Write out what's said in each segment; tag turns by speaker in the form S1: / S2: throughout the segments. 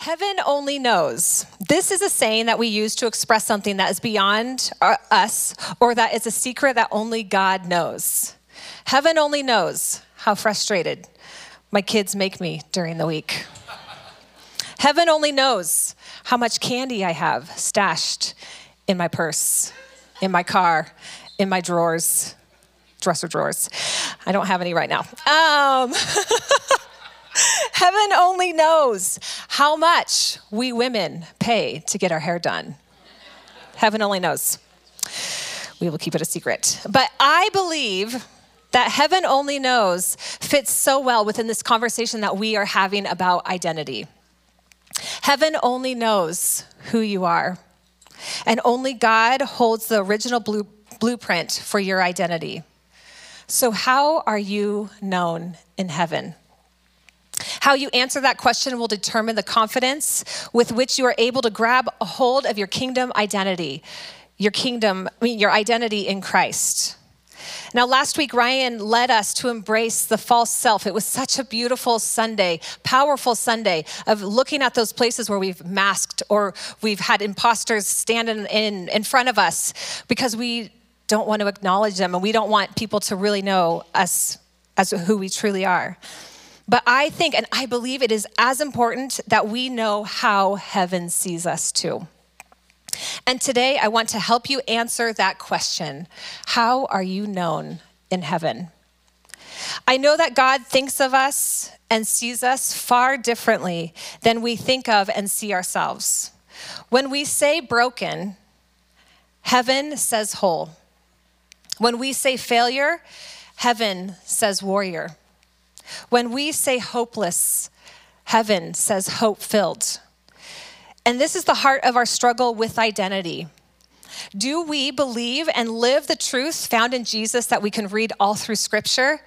S1: Heaven only knows. This is a saying that we use to express something that is beyond our, us or that is a secret that only God knows. Heaven only knows how frustrated my kids make me during the week. Heaven only knows how much candy I have stashed in my purse, in my car, in my drawers, dresser drawers. I don't have any right now. Um, Heaven only knows how much we women pay to get our hair done. Heaven only knows. We will keep it a secret. But I believe that heaven only knows fits so well within this conversation that we are having about identity. Heaven only knows who you are, and only God holds the original blue, blueprint for your identity. So, how are you known in heaven? How you answer that question will determine the confidence with which you are able to grab a hold of your kingdom identity, your kingdom, I mean, your identity in Christ. Now, last week, Ryan led us to embrace the false self. It was such a beautiful Sunday, powerful Sunday of looking at those places where we've masked or we've had imposters stand in, in, in front of us because we don't want to acknowledge them and we don't want people to really know us as who we truly are. But I think and I believe it is as important that we know how heaven sees us too. And today I want to help you answer that question How are you known in heaven? I know that God thinks of us and sees us far differently than we think of and see ourselves. When we say broken, heaven says whole. When we say failure, heaven says warrior. When we say hopeless, heaven says hope filled. And this is the heart of our struggle with identity. Do we believe and live the truth found in Jesus that we can read all through Scripture?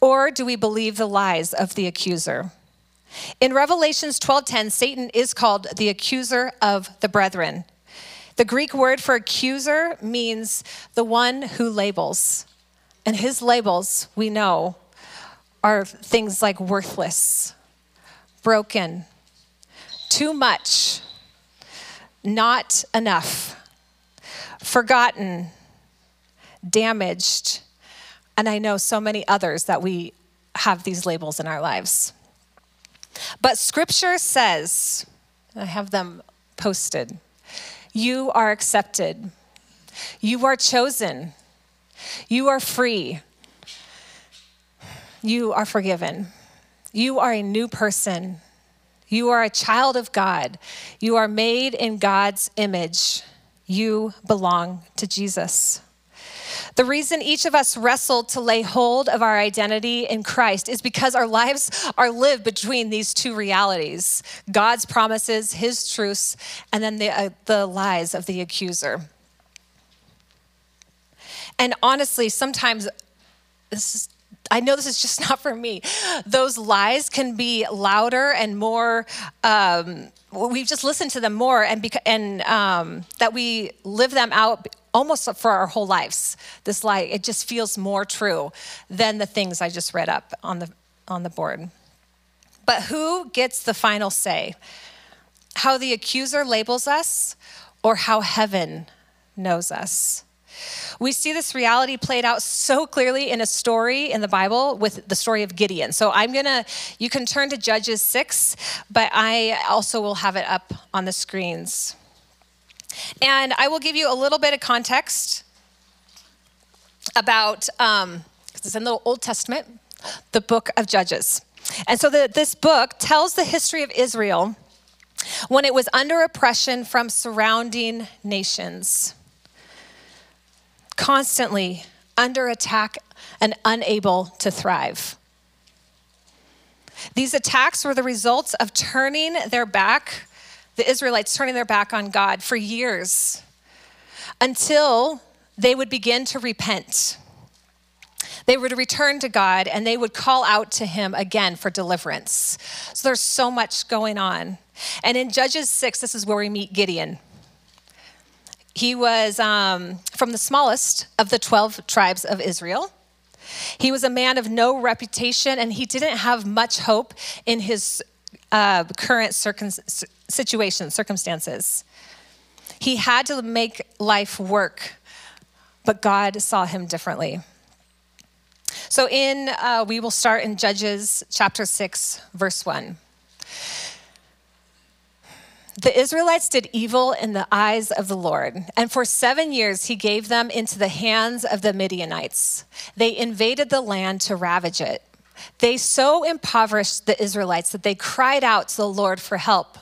S1: Or do we believe the lies of the accuser? In Revelations 12:10, Satan is called the accuser of the brethren. The Greek word for accuser means the one who labels. And his labels, we know, are things like worthless, broken, too much, not enough, forgotten, damaged, and I know so many others that we have these labels in our lives. But scripture says, I have them posted, you are accepted, you are chosen, you are free, you are forgiven. You are a new person. You are a child of God. You are made in God's image. You belong to Jesus. The reason each of us wrestled to lay hold of our identity in Christ is because our lives are lived between these two realities God's promises, His truths, and then the, uh, the lies of the accuser. And honestly, sometimes this is I know this is just not for me. Those lies can be louder and more. Um, we've just listened to them more, and beca- and um, that we live them out almost for our whole lives. This lie, it just feels more true than the things I just read up on the on the board. But who gets the final say? How the accuser labels us, or how heaven knows us? We see this reality played out so clearly in a story in the Bible with the story of Gideon. So I'm going to, you can turn to Judges 6, but I also will have it up on the screens. And I will give you a little bit of context about, um, it's in the Old Testament, the book of Judges. And so the, this book tells the history of Israel when it was under oppression from surrounding nations constantly under attack and unable to thrive. These attacks were the results of turning their back, the Israelites turning their back on God for years until they would begin to repent. They would return to God and they would call out to Him again for deliverance. So there's so much going on. And in Judges 6, this is where we meet Gideon. He was um, from the smallest of the 12 tribes of Israel. He was a man of no reputation, and he didn't have much hope in his uh, current situation, circumstances. He had to make life work, but God saw him differently. So, in uh, we will start in Judges chapter 6, verse 1. The Israelites did evil in the eyes of the Lord, and for seven years he gave them into the hands of the Midianites. They invaded the land to ravage it. They so impoverished the Israelites that they cried out to the Lord for help.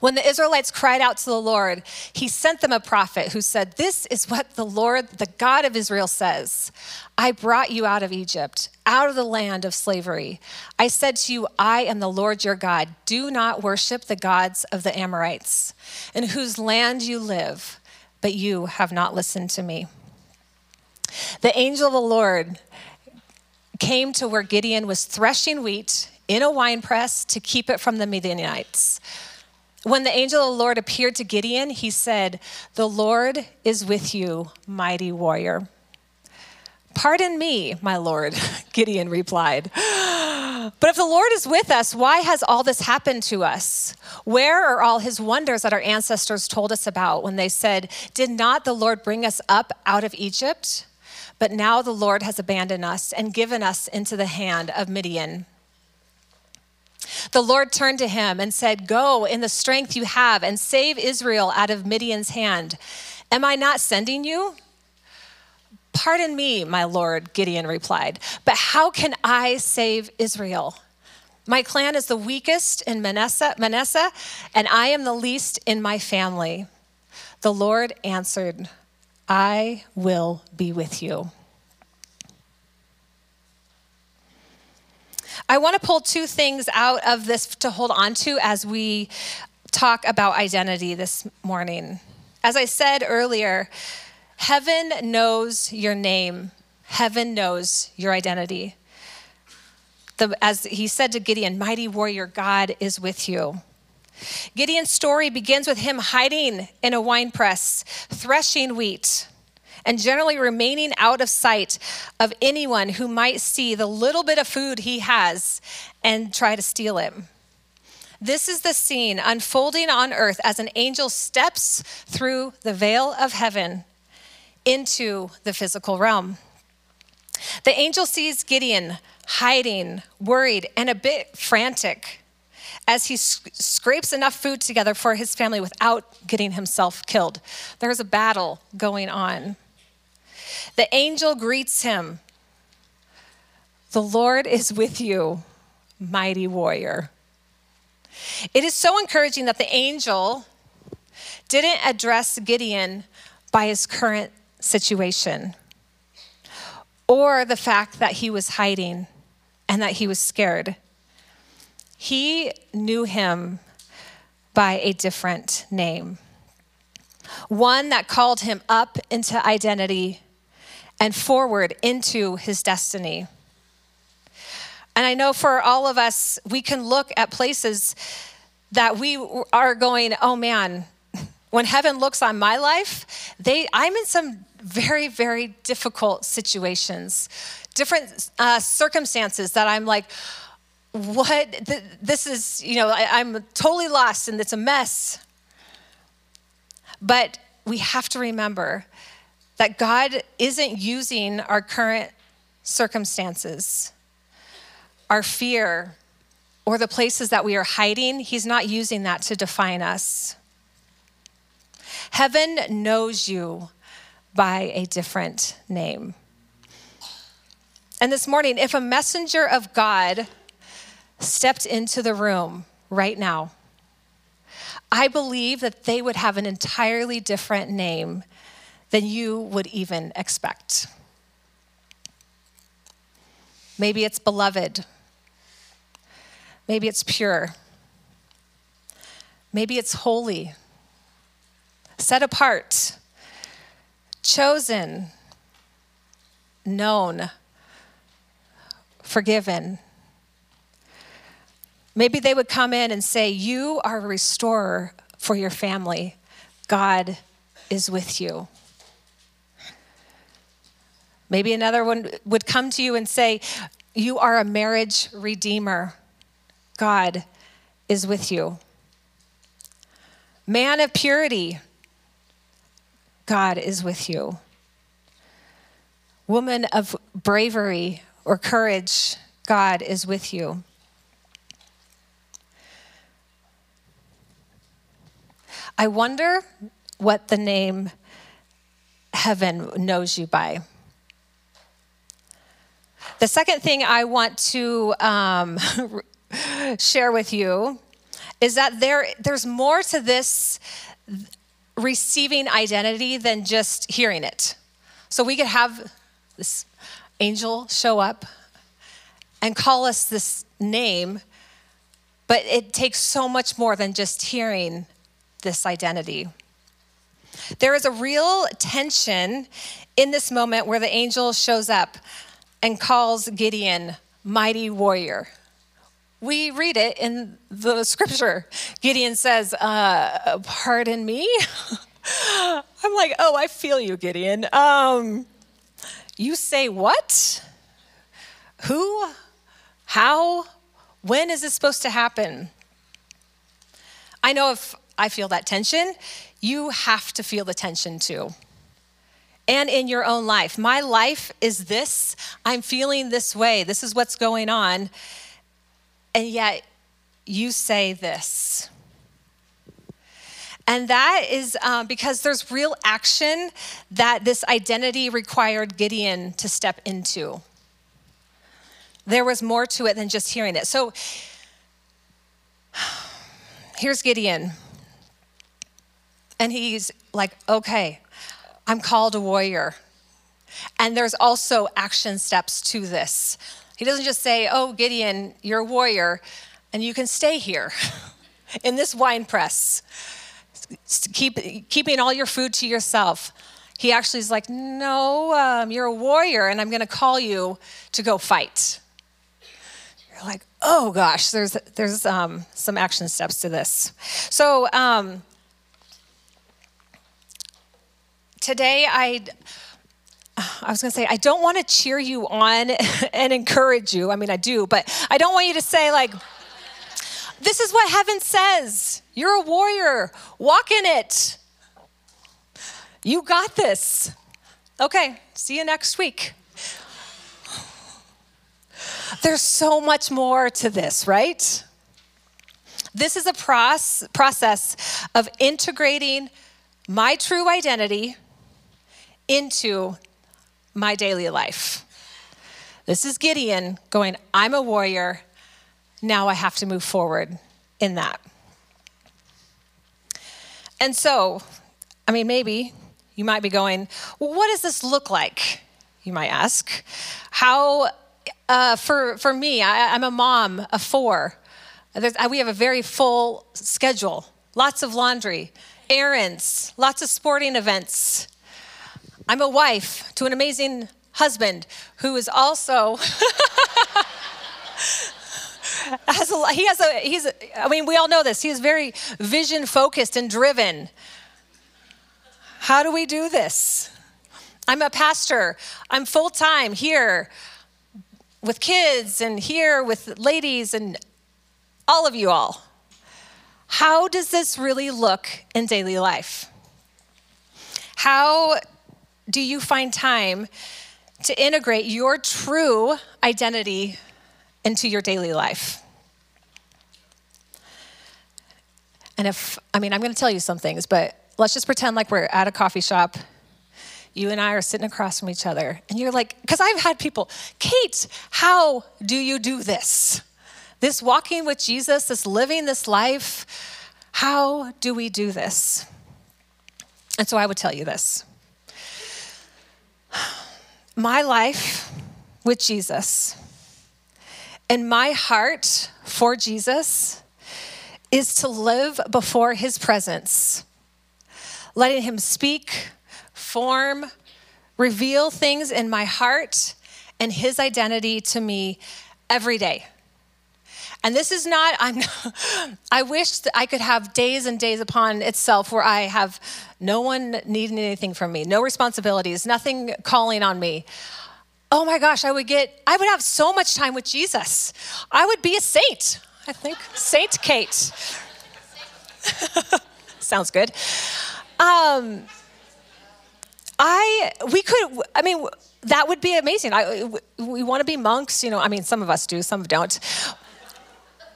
S1: When the Israelites cried out to the Lord, he sent them a prophet who said, This is what the Lord, the God of Israel, says I brought you out of Egypt, out of the land of slavery. I said to you, I am the Lord your God. Do not worship the gods of the Amorites, in whose land you live, but you have not listened to me. The angel of the Lord came to where Gideon was threshing wheat in a winepress to keep it from the Midianites. When the angel of the Lord appeared to Gideon, he said, The Lord is with you, mighty warrior. Pardon me, my Lord, Gideon replied. But if the Lord is with us, why has all this happened to us? Where are all his wonders that our ancestors told us about when they said, Did not the Lord bring us up out of Egypt? But now the Lord has abandoned us and given us into the hand of Midian. The Lord turned to him and said, Go in the strength you have and save Israel out of Midian's hand. Am I not sending you? Pardon me, my Lord, Gideon replied, but how can I save Israel? My clan is the weakest in Manasseh, Manasseh, and I am the least in my family. The Lord answered, I will be with you. I want to pull two things out of this to hold on to as we talk about identity this morning. As I said earlier, heaven knows your name, heaven knows your identity. The, as he said to Gideon, Mighty warrior, God is with you. Gideon's story begins with him hiding in a wine press, threshing wheat and generally remaining out of sight of anyone who might see the little bit of food he has and try to steal it. This is the scene unfolding on earth as an angel steps through the veil of heaven into the physical realm. The angel sees Gideon hiding, worried, and a bit frantic as he scrapes enough food together for his family without getting himself killed. There's a battle going on. The angel greets him The Lord is with you, mighty warrior. It is so encouraging that the angel didn't address Gideon by his current situation or the fact that he was hiding and that he was scared. He knew him by a different name, one that called him up into identity and forward into his destiny. And I know for all of us, we can look at places that we are going, oh man, when heaven looks on my life, they, I'm in some very, very difficult situations, different uh, circumstances that I'm like, what? This is, you know, I, I'm totally lost and it's a mess. But we have to remember that God isn't using our current circumstances, our fear, or the places that we are hiding, He's not using that to define us. Heaven knows you by a different name. And this morning, if a messenger of God stepped into the room right now, I believe that they would have an entirely different name than you would even expect. Maybe it's beloved. Maybe it's pure. Maybe it's holy, set apart, chosen, known, forgiven. Maybe they would come in and say, You are a restorer for your family. God is with you. Maybe another one would come to you and say, You are a marriage redeemer. God is with you. Man of purity, God is with you. Woman of bravery or courage, God is with you. I wonder what the name heaven knows you by. The second thing I want to um, share with you is that there, there's more to this receiving identity than just hearing it. So we could have this angel show up and call us this name, but it takes so much more than just hearing this identity. There is a real tension in this moment where the angel shows up and calls Gideon mighty warrior. We read it in the scripture. Gideon says, uh, Pardon me? I'm like, Oh, I feel you, Gideon. Um, you say what? Who? How? When is this supposed to happen? I know if I feel that tension, you have to feel the tension too. And in your own life. My life is this. I'm feeling this way. This is what's going on. And yet you say this. And that is um, because there's real action that this identity required Gideon to step into. There was more to it than just hearing it. So here's Gideon. And he's like, okay, I'm called a warrior. And there's also action steps to this. He doesn't just say, oh, Gideon, you're a warrior, and you can stay here in this wine press, keep, keeping all your food to yourself. He actually is like, no, um, you're a warrior, and I'm going to call you to go fight. You're like, oh gosh, there's, there's um, some action steps to this. So, um, today I I was going to say, I don't want to cheer you on and encourage you. I mean, I do, but I don't want you to say, like, this is what heaven says. You're a warrior. Walk in it. You got this. Okay, see you next week. There's so much more to this, right? This is a process of integrating my true identity into my daily life. This is Gideon going, I'm a warrior. Now I have to move forward in that. And so, I mean, maybe you might be going, well, what does this look like? You might ask. How, uh, for, for me, I, am a mom of four. There's, we have a very full schedule, lots of laundry, errands, lots of sporting events. I'm a wife to an amazing husband who is also has a, he has a he's a, I mean we all know this. He is very vision focused and driven. How do we do this? I'm a pastor. I'm full time here with kids and here with ladies and all of you all. How does this really look in daily life? How do you find time to integrate your true identity into your daily life? And if, I mean, I'm going to tell you some things, but let's just pretend like we're at a coffee shop. You and I are sitting across from each other, and you're like, because I've had people, Kate, how do you do this? This walking with Jesus, this living this life, how do we do this? And so I would tell you this my life with Jesus and my heart for Jesus is to live before his presence, letting him speak, form, reveal things in my heart and his identity to me every day. And this is not, I'm, I wish that I could have days and days upon itself where I have no one needing anything from me, no responsibilities, nothing calling on me. Oh my gosh, I would get, I would have so much time with Jesus. I would be a saint. I think. Saint Kate. Sounds good. Um, I, we could, I mean, that would be amazing. I, we want to be monks, you know, I mean, some of us do, some don't.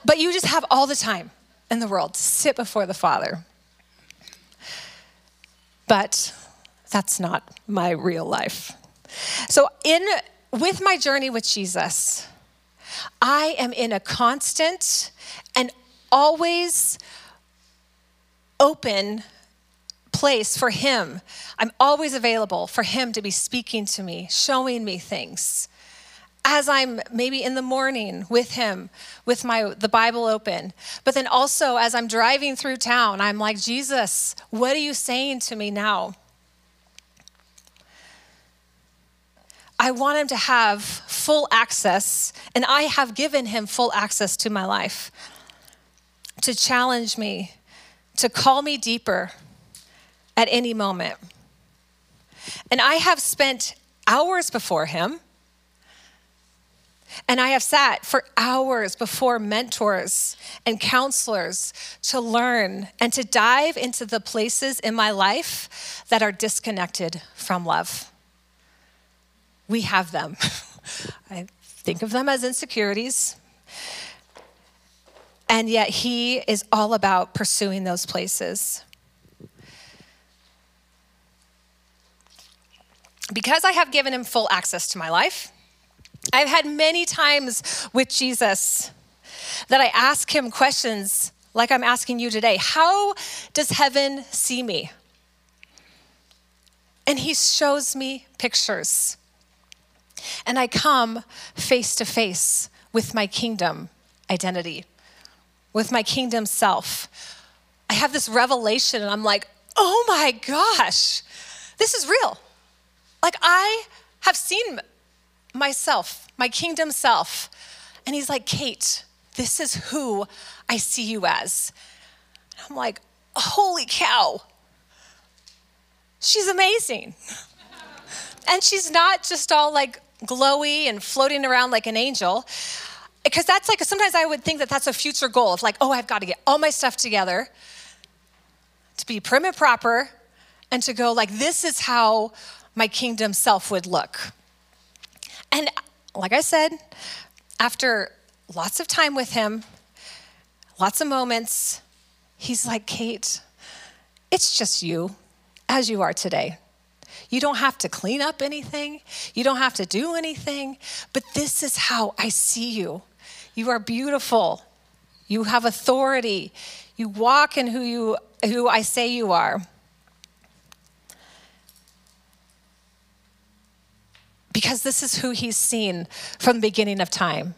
S1: But you just have all the time in the world to sit before the Father. But that's not my real life. So in with my journey with Jesus, I am in a constant and always open place for Him. I'm always available for Him to be speaking to me, showing me things. As I'm maybe in the morning with him, with my the Bible open, but then also as I'm driving through town, I'm like, Jesus, what are you saying to me now? I want him to have full access, and I have given him full access to my life to challenge me, to call me deeper at any moment. And I have spent hours before him. And I have sat for hours before mentors and counselors to learn and to dive into the places in my life that are disconnected from love we have them. I think of them as insecurities. And yet, He is all about pursuing those places. Because I have given Him full access to my life, I've had many times with Jesus that I ask Him questions like I'm asking you today How does heaven see me? And He shows me pictures. And I come face to face with my kingdom identity, with my kingdom self. I have this revelation, and I'm like, oh my gosh, this is real. Like, I have seen myself, my kingdom self. And he's like, Kate, this is who I see you as. I'm like, holy cow, she's amazing. and she's not just all like glowy and floating around like an angel. Because that's like, sometimes I would think that that's a future goal of like, oh, I've got to get all my stuff together to be prim and proper and to go like, this is how my kingdom self would look. And like I said, after lots of time with him, lots of moments, he's like, Kate, it's just you as you are today. You don't have to clean up anything, you don't have to do anything, but this is how I see you. You are beautiful. You have authority. You walk in who you who I say you are. Because this is who he's seen from the beginning of time.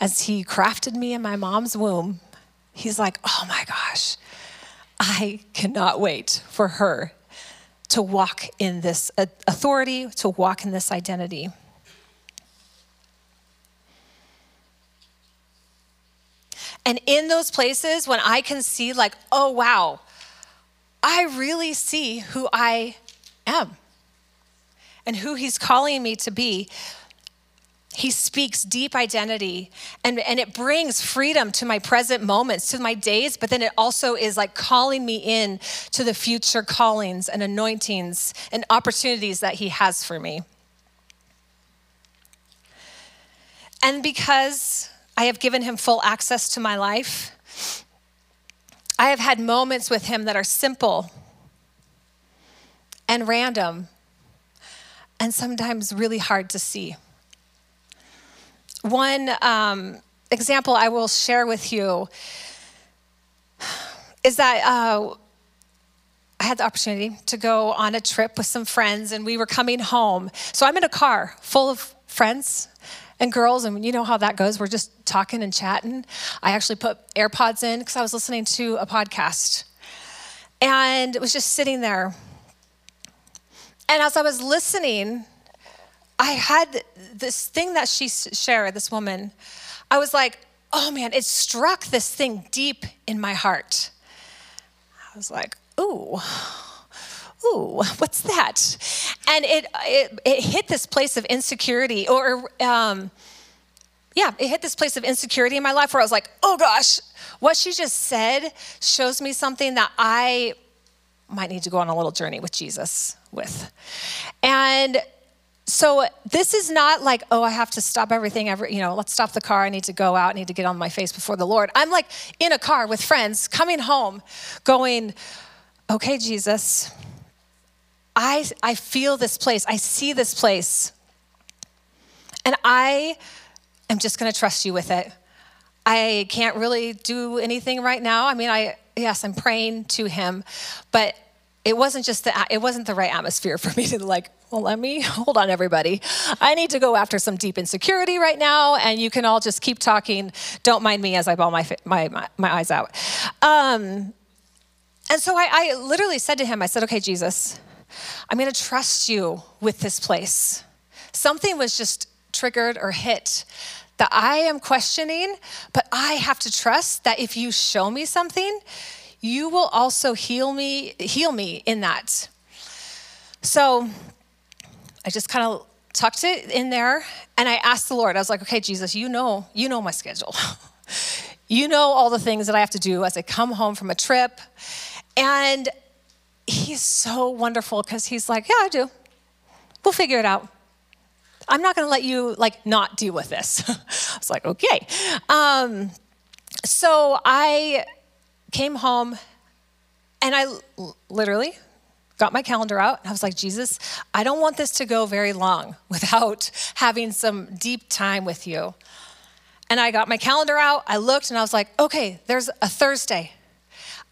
S1: As he crafted me in my mom's womb, he's like, "Oh my gosh, I cannot wait for her to walk in this authority, to walk in this identity. And in those places, when I can see, like, oh, wow, I really see who I am and who He's calling me to be, he speaks deep identity and, and it brings freedom to my present moments, to my days, but then it also is like calling me in to the future callings and anointings and opportunities that he has for me. And because I have given him full access to my life, I have had moments with him that are simple and random and sometimes really hard to see. One um, example I will share with you is that uh, I had the opportunity to go on a trip with some friends, and we were coming home. So I'm in a car full of friends and girls, and you know how that goes. We're just talking and chatting. I actually put AirPods in because I was listening to a podcast, and it was just sitting there. And as I was listening, I had this thing that she shared, this woman. I was like, oh man, it struck this thing deep in my heart. I was like, ooh, ooh, what's that? And it, it, it hit this place of insecurity or um, yeah, it hit this place of insecurity in my life where I was like, oh gosh, what she just said shows me something that I might need to go on a little journey with Jesus with. And so this is not like, oh, I have to stop everything, every, you know, let's stop the car. I need to go out, I need to get on my face before the Lord. I'm like in a car with friends coming home going, okay, Jesus, I, I feel this place, I see this place, and I am just gonna trust you with it. I can't really do anything right now. I mean, I, yes, I'm praying to him, but it wasn't just the, it wasn't the right atmosphere for me to like well, let me hold on, everybody. I need to go after some deep insecurity right now, and you can all just keep talking. Don't mind me as I bawl my, my, my, my eyes out. Um, and so I, I literally said to him, I said, okay, Jesus, I'm going to trust you with this place. Something was just triggered or hit that I am questioning, but I have to trust that if you show me something, you will also heal me, heal me in that. So I just kind of tucked it in there and I asked the Lord, I was like, okay, Jesus, you know, you know my schedule. you know all the things that I have to do as I come home from a trip. And he's so wonderful because he's like, yeah, I do. We'll figure it out. I'm not going to let you like not deal with this. I was like, okay. Um, so I came home and I literally got my calendar out and I was like, Jesus, I don't want this to go very long without having some deep time with you. And I got my calendar out, I looked and I was like, okay, there's a Thursday.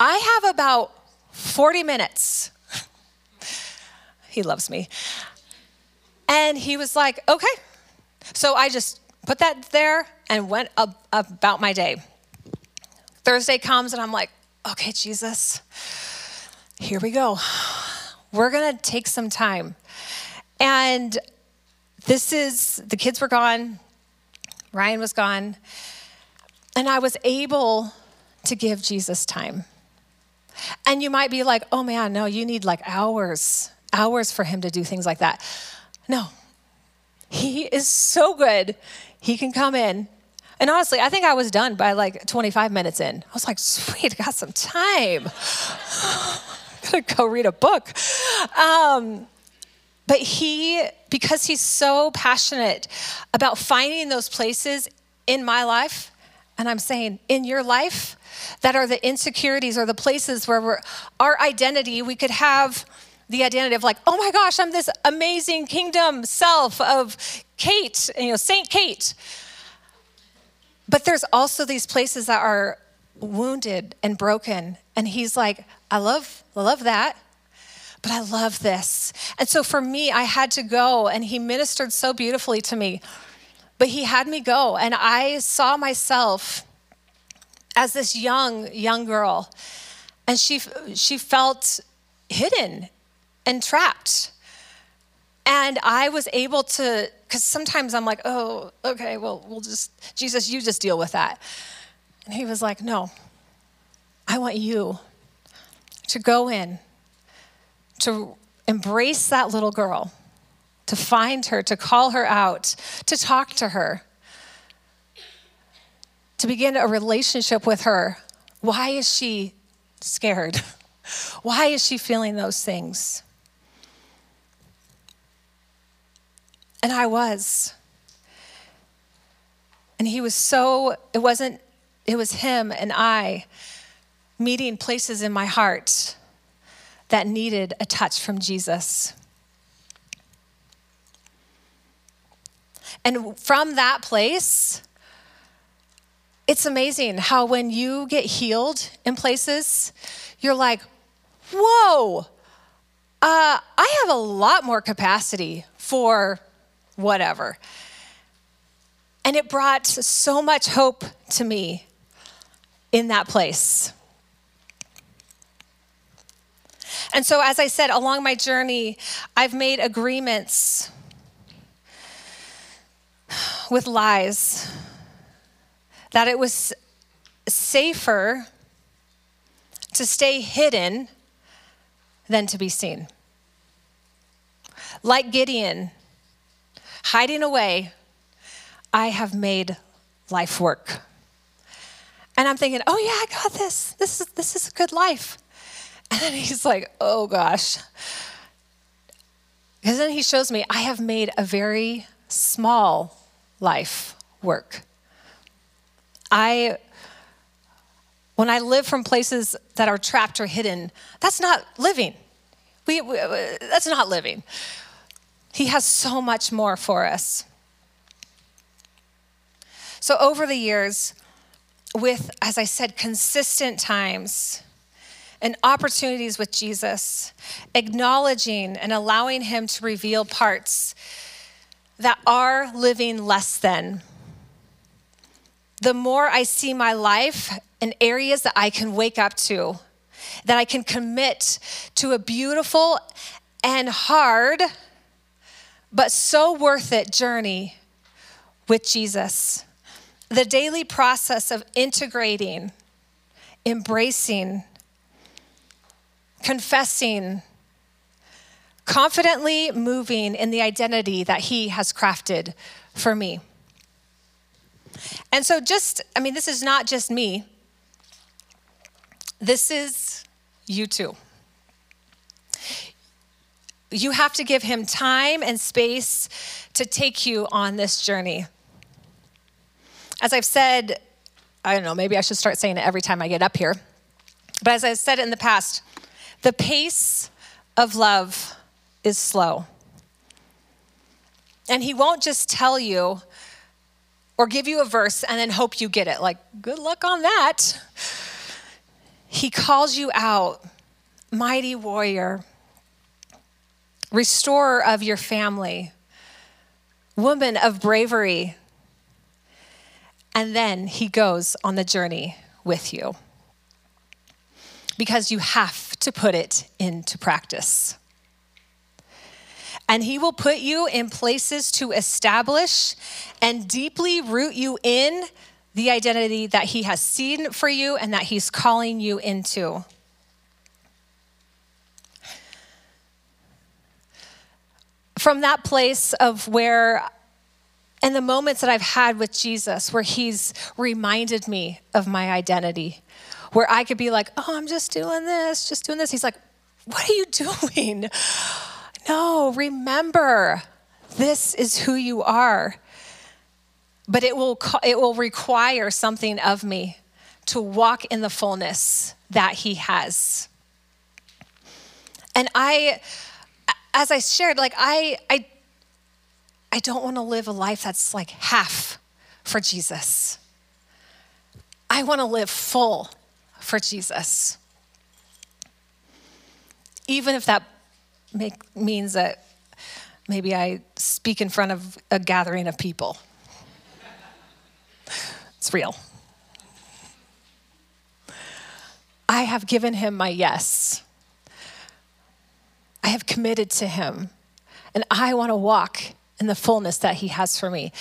S1: I have about 40 minutes. he loves me. And he was like, okay. So I just put that there and went ab- about my day. Thursday comes and I'm like, okay, Jesus, here we go we're going to take some time. And this is, the kids were gone, Ryan was gone, and I was able to give Jesus time. And you might be like, oh man, no, you need like hours, hours for him to do things like that. No, he is so good. He can come in. And honestly, I think I was done by like 25 minutes in. I was like, sweet, got some time. I'm gonna go read a book. Um, but he, because he's so passionate about finding those places in my life, and I'm saying in your life, that are the insecurities or the places where our identity, we could have the identity of like, oh my gosh, I'm this amazing kingdom self of Kate, you know, Saint Kate. But there's also these places that are wounded and broken. And he's like, I love, I love that, but I love this. And so for me, I had to go, and he ministered so beautifully to me. But he had me go, and I saw myself as this young, young girl, and she, she felt hidden and trapped. And I was able to, because sometimes I'm like, oh, okay, well, we'll just, Jesus, you just deal with that. And he was like, no, I want you to go in, to embrace that little girl, to find her, to call her out, to talk to her, to begin a relationship with her. Why is she scared? Why is she feeling those things? And I was. And he was so, it wasn't, it was him and I meeting places in my heart that needed a touch from Jesus. And from that place, it's amazing how when you get healed in places, you're like, whoa, uh, I have a lot more capacity for whatever. And it brought so much hope to me in that place. And so, as I said, along my journey, I've made agreements with lies that it was safer to stay hidden than to be seen. Like Gideon, hiding away, I have made life work. And I'm thinking, oh yeah, I got this. This is this is a good life. And then he's like, oh gosh. Because then he shows me I have made a very small life work. I when I live from places that are trapped or hidden, that's not living. We, we, that's not living. He has so much more for us. So, over the years, with, as I said, consistent times and opportunities with Jesus, acknowledging and allowing Him to reveal parts that are living less than, the more I see my life in areas that I can wake up to, that I can commit to a beautiful and hard, but so worth it journey with Jesus. The daily process of integrating, embracing, confessing, confidently moving in the identity that He has crafted for me. And so, just, I mean, this is not just me, this is you too. You have to give him time and space to take you on this journey. As I've said, I don't know, maybe I should start saying it every time I get up here. But as I've said in the past, the pace of love is slow. And he won't just tell you or give you a verse and then hope you get it. Like, good luck on that. He calls you out, mighty warrior, restorer of your family, woman of bravery. And then he goes on the journey with you because you have to put it into practice. And he will put you in places to establish and deeply root you in the identity that He has seen for you and that He's calling you into. From that place of where, and the moments that I've had with Jesus, where He's reminded me of my identity, where I could be like, oh, I'm just doing this, just doing this. He's like, what are you doing? No, remember, this is who you are. But it will, it will require something of me to walk in the fullness that He has. And I, as I shared, like I, I, I don't want to live a life that's like half for Jesus. I want to live full for Jesus. Even if that make, means that maybe I speak in front of a gathering of people. It's real. I have given him my yes. I have committed to him. And I want to walk in the fullness that he has for me.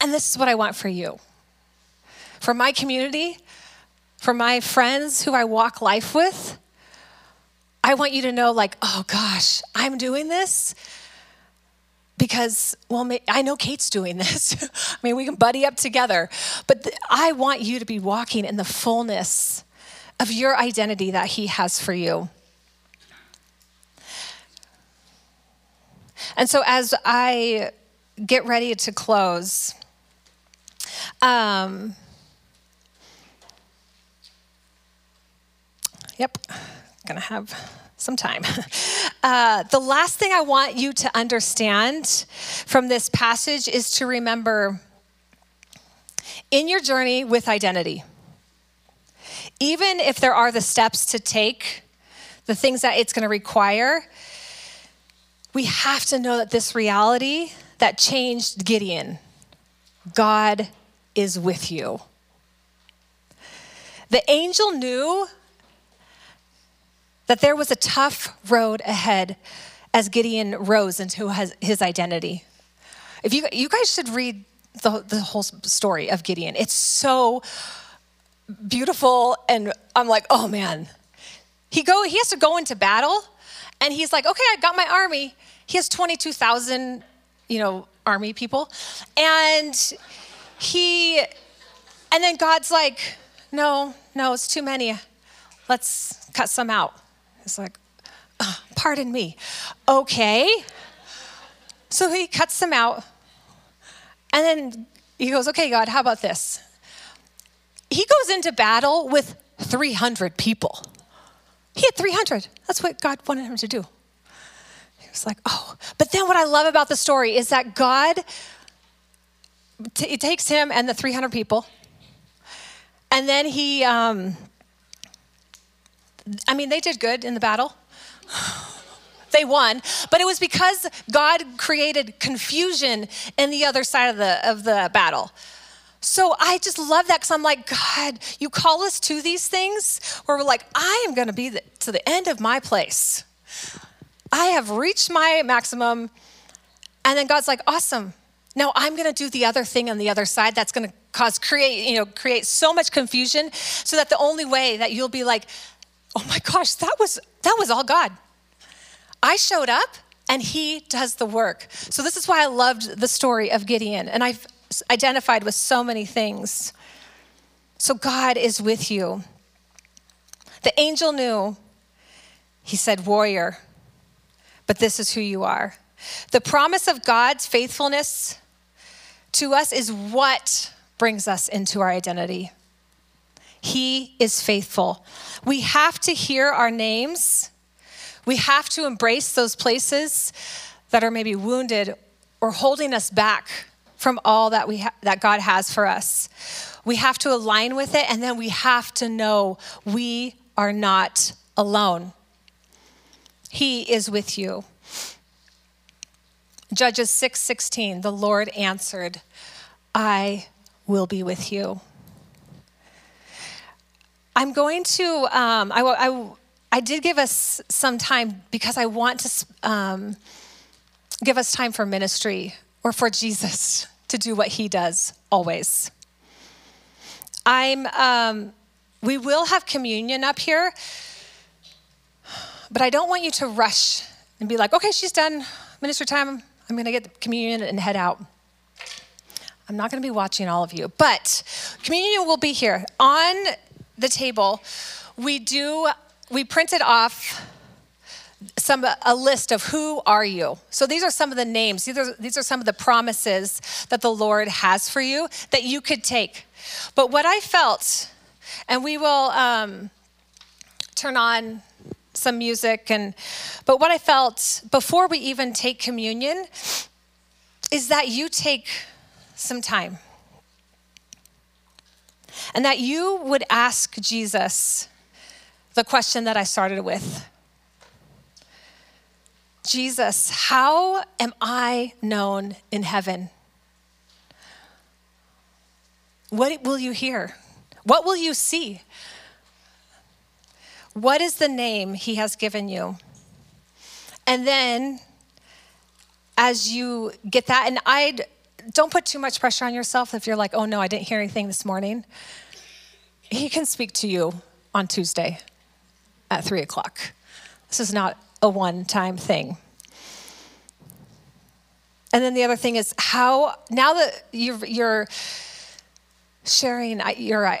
S1: And this is what I want for you. For my community, for my friends who I walk life with, I want you to know, like, oh gosh, I'm doing this because, well, I know Kate's doing this. I mean, we can buddy up together. But th- I want you to be walking in the fullness of your identity that He has for you. And so, as I get ready to close, um, yep, gonna have some time. Uh, the last thing I want you to understand from this passage is to remember in your journey with identity, even if there are the steps to take, the things that it's to require, we have to know that this reality that changed Gideon, God is with you. The angel knew that there was a tough road ahead as Gideon rose into his identity. If you, you guys should read the, the whole story of Gideon, it's so beautiful. And I'm like, oh man. He, go, he has to go into battle and he's like, okay, I got my army. He has 22,000, you know, army people. And he, and then God's like, no, no, it's too many. Let's cut some out. It's like, uh, pardon me. Okay. So he cuts them out. And then he goes, okay, God, how about this? He goes into battle with 300 people. He had 300. That's what God wanted him to do. He was like, oh. But then what I love about the story is that God t- it takes him and the 300 people, and then he, um, I mean, they did good in the battle. they won, but it was because God created confusion in the other side of the, of the battle. So I just love that because I'm like, God, you call us to these things where we're like, I am going to be the, to the end of my place. I have reached my maximum. And then God's like, awesome. Now I'm going to do the other thing on the other side that's going to cause create, you know, create so much confusion so that the only way that you'll be like, oh my gosh, that was that was all God. I showed up and he does the work. So this is why I loved the story of Gideon. And I've identified with so many things. So God is with you. The angel knew, he said, warrior, but this is who you are. The promise of God's faithfulness to us is what brings us into our identity. He is faithful. We have to hear our names. We have to embrace those places that are maybe wounded or holding us back from all that we ha- that God has for us. We have to align with it and then we have to know we are not alone. He is with you. Judges 6:16 The Lord answered, I will be with you. I'm going to um, I, I, I did give us some time because I want to um, give us time for ministry or for Jesus to do what he does always. I'm, um, we will have communion up here, but I don't want you to rush and be like, okay, she's done minister time. I'm going to get the communion and head out. I'm not going to be watching all of you, but communion will be here on the table. We do, we printed off some a list of who are you. So these are some of the names. These are, these are some of the promises that the Lord has for you that you could take. But what I felt, and we will um, turn on some music, and but what I felt before we even take communion is that you take some time. And that you would ask Jesus the question that I started with Jesus, how am I known in heaven? What will you hear? What will you see? What is the name he has given you? And then, as you get that, and I don't put too much pressure on yourself if you're like, oh no, I didn't hear anything this morning. He can speak to you on Tuesday at three o'clock. This is not a one time thing. And then the other thing is how, now that you're, you're sharing uh, your uh,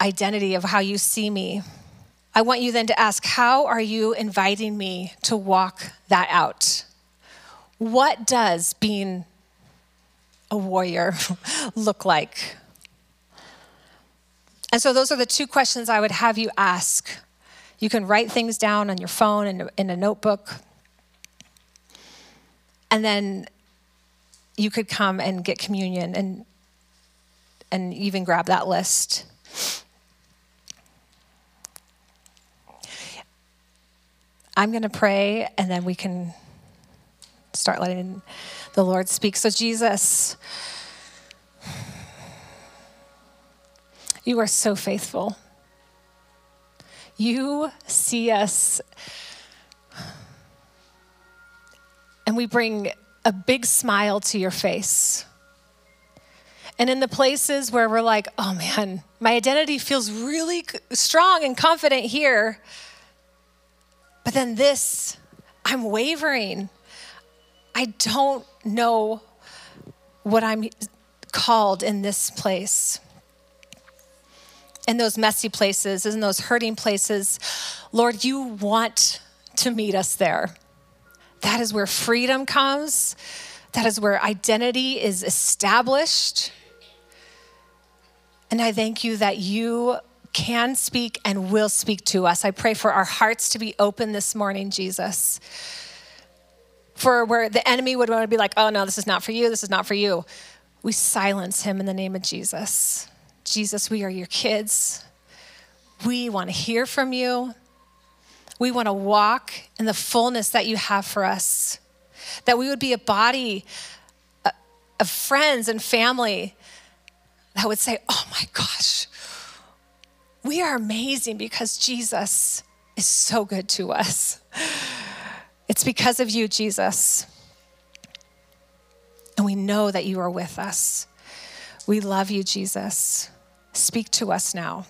S1: identity of how you see me, I want you then to ask, how are you inviting me to walk that out? What does being a warrior look like? And so, those are the two questions I would have you ask you can write things down on your phone and in a notebook. And then you could come and get communion and and even grab that list. I'm going to pray and then we can start letting the Lord speak. So Jesus you are so faithful. You see us, and we bring a big smile to your face. And in the places where we're like, oh man, my identity feels really strong and confident here, but then this, I'm wavering. I don't know what I'm called in this place. In those messy places, in those hurting places, Lord, you want to meet us there. That is where freedom comes. That is where identity is established. And I thank you that you can speak and will speak to us. I pray for our hearts to be open this morning, Jesus. For where the enemy would want to be like, oh no, this is not for you, this is not for you. We silence him in the name of Jesus. Jesus, we are your kids. We want to hear from you. We want to walk in the fullness that you have for us. That we would be a body uh, of friends and family that would say, oh my gosh, we are amazing because Jesus is so good to us. It's because of you, Jesus. And we know that you are with us. We love you, Jesus. Speak to us now.